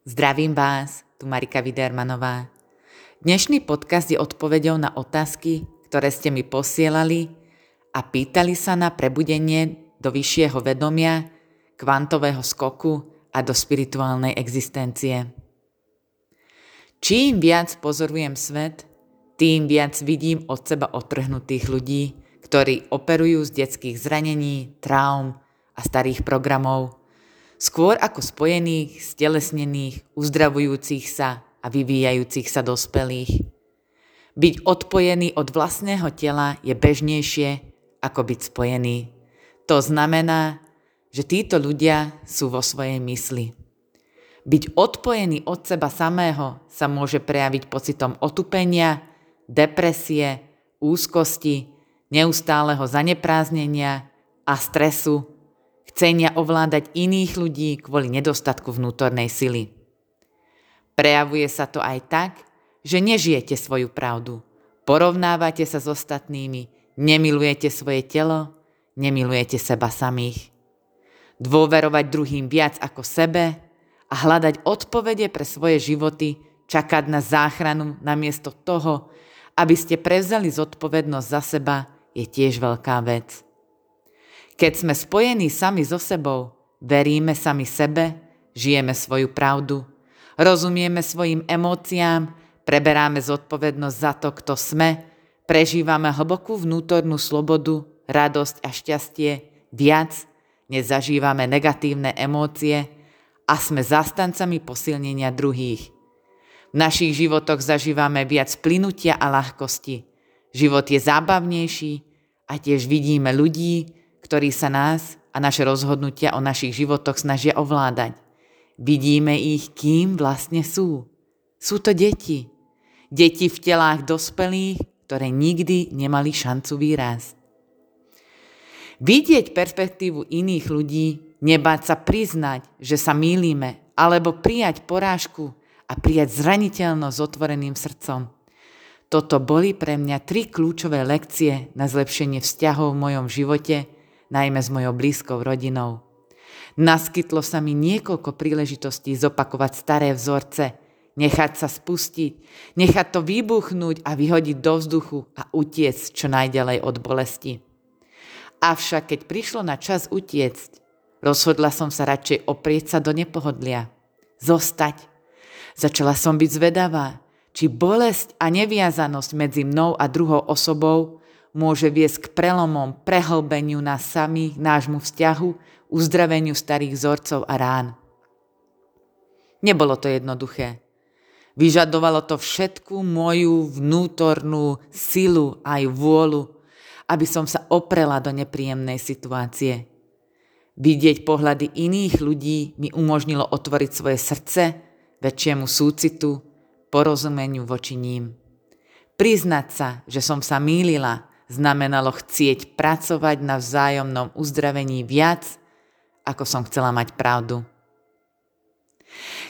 Zdravím vás, tu Marika Vidermanová. Dnešný podcast je odpovedou na otázky, ktoré ste mi posielali a pýtali sa na prebudenie do vyššieho vedomia, kvantového skoku a do spirituálnej existencie. Čím viac pozorujem svet, tým viac vidím od seba otrhnutých ľudí, ktorí operujú z detských zranení, traum a starých programov – skôr ako spojených, stelesnených, uzdravujúcich sa a vyvíjajúcich sa dospelých. Byť odpojený od vlastného tela je bežnejšie ako byť spojený. To znamená, že títo ľudia sú vo svojej mysli. Byť odpojený od seba samého sa môže prejaviť pocitom otupenia, depresie, úzkosti, neustáleho zanepráznenia a stresu chcenia ovládať iných ľudí kvôli nedostatku vnútornej sily. Prejavuje sa to aj tak, že nežijete svoju pravdu, porovnávate sa s ostatnými, nemilujete svoje telo, nemilujete seba samých. Dôverovať druhým viac ako sebe a hľadať odpovede pre svoje životy, čakať na záchranu namiesto toho, aby ste prevzali zodpovednosť za seba, je tiež veľká vec. Keď sme spojení sami so sebou, veríme sami sebe, žijeme svoju pravdu, rozumieme svojim emóciám, preberáme zodpovednosť za to, kto sme, prežívame hlbokú vnútornú slobodu, radosť a šťastie viac, nezažívame negatívne emócie a sme zastancami posilnenia druhých. V našich životoch zažívame viac plynutia a ľahkosti. Život je zábavnejší a tiež vidíme ľudí, ktorí sa nás a naše rozhodnutia o našich životoch snažia ovládať. Vidíme ich, kým vlastne sú. Sú to deti. Deti v telách dospelých, ktoré nikdy nemali šancu výrásť. Vidieť perspektívu iných ľudí, nebáť sa priznať, že sa mýlime, alebo prijať porážku a prijať zraniteľnosť s otvoreným srdcom. Toto boli pre mňa tri kľúčové lekcie na zlepšenie vzťahov v mojom živote, najmä s mojou blízkou rodinou. Naskytlo sa mi niekoľko príležitostí zopakovať staré vzorce, nechať sa spustiť, nechať to vybuchnúť a vyhodiť do vzduchu a utiecť čo najďalej od bolesti. Avšak keď prišlo na čas utiecť, rozhodla som sa radšej oprieť sa do nepohodlia. Zostať. Začala som byť zvedavá, či bolesť a neviazanosť medzi mnou a druhou osobou môže viesť k prelomom, prehlbeniu nás samých, nášmu vzťahu, uzdraveniu starých vzorcov a rán. Nebolo to jednoduché. Vyžadovalo to všetku moju vnútornú silu aj vôľu, aby som sa oprela do nepríjemnej situácie. Vidieť pohľady iných ľudí mi umožnilo otvoriť svoje srdce väčšiemu súcitu, porozumeniu voči ním. Priznať sa, že som sa mýlila znamenalo chcieť pracovať na vzájomnom uzdravení viac, ako som chcela mať pravdu.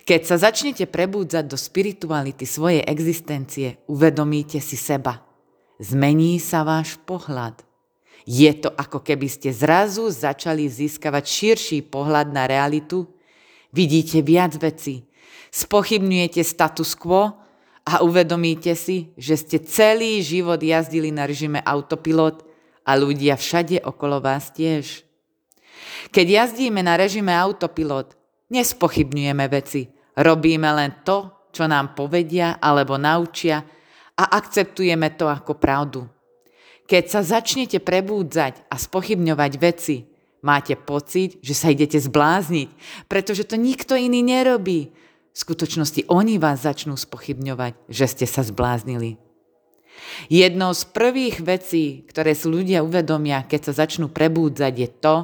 Keď sa začnete prebúdzať do spirituality svojej existencie, uvedomíte si seba. Zmení sa váš pohľad. Je to ako keby ste zrazu začali získavať širší pohľad na realitu, vidíte viac vecí, spochybňujete status quo a uvedomíte si, že ste celý život jazdili na režime autopilot a ľudia všade okolo vás tiež. Keď jazdíme na režime autopilot, nespochybňujeme veci, robíme len to, čo nám povedia alebo naučia a akceptujeme to ako pravdu. Keď sa začnete prebúdzať a spochybňovať veci, máte pocit, že sa idete zblázniť, pretože to nikto iný nerobí v skutočnosti oni vás začnú spochybňovať, že ste sa zbláznili. Jednou z prvých vecí, ktoré si ľudia uvedomia, keď sa začnú prebúdzať, je to,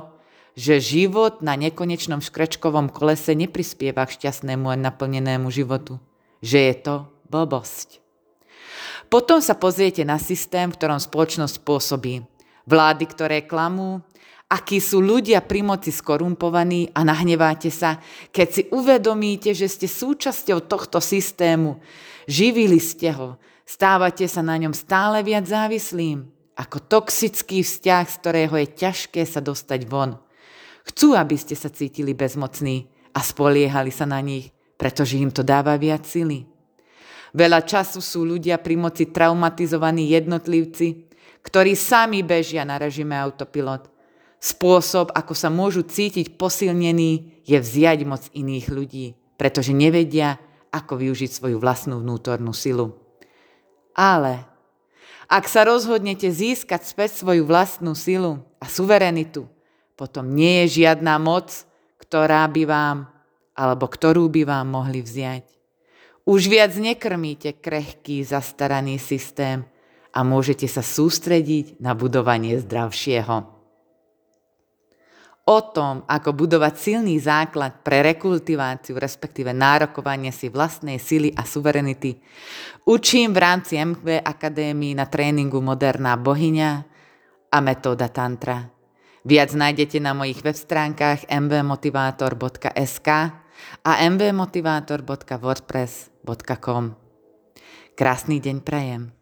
že život na nekonečnom škrečkovom kolese neprispieva k šťastnému a naplnenému životu. Že je to blbosť. Potom sa pozriete na systém, v ktorom spoločnosť pôsobí. Vlády, ktoré klamú, akí sú ľudia pri moci skorumpovaní a nahneváte sa, keď si uvedomíte, že ste súčasťou tohto systému. Živili ste ho, stávate sa na ňom stále viac závislým, ako toxický vzťah, z ktorého je ťažké sa dostať von. Chcú, aby ste sa cítili bezmocní a spoliehali sa na nich, pretože im to dáva viac sily. Veľa času sú ľudia pri moci traumatizovaní jednotlivci, ktorí sami bežia na režime autopilot. Spôsob, ako sa môžu cítiť posilnení, je vziať moc iných ľudí, pretože nevedia, ako využiť svoju vlastnú vnútornú silu. Ale ak sa rozhodnete získať späť svoju vlastnú silu a suverenitu, potom nie je žiadna moc, ktorá by vám alebo ktorú by vám mohli vziať. Už viac nekrmíte krehký, zastaraný systém a môžete sa sústrediť na budovanie zdravšieho o tom, ako budovať silný základ pre rekultiváciu, respektíve nárokovanie si vlastnej sily a suverenity, učím v rámci MV Akadémii na tréningu Moderná bohyňa a metóda Tantra. Viac nájdete na mojich web stránkach mvmotivator.sk a mvmotivator.wordpress.com. Krásny deň prajem.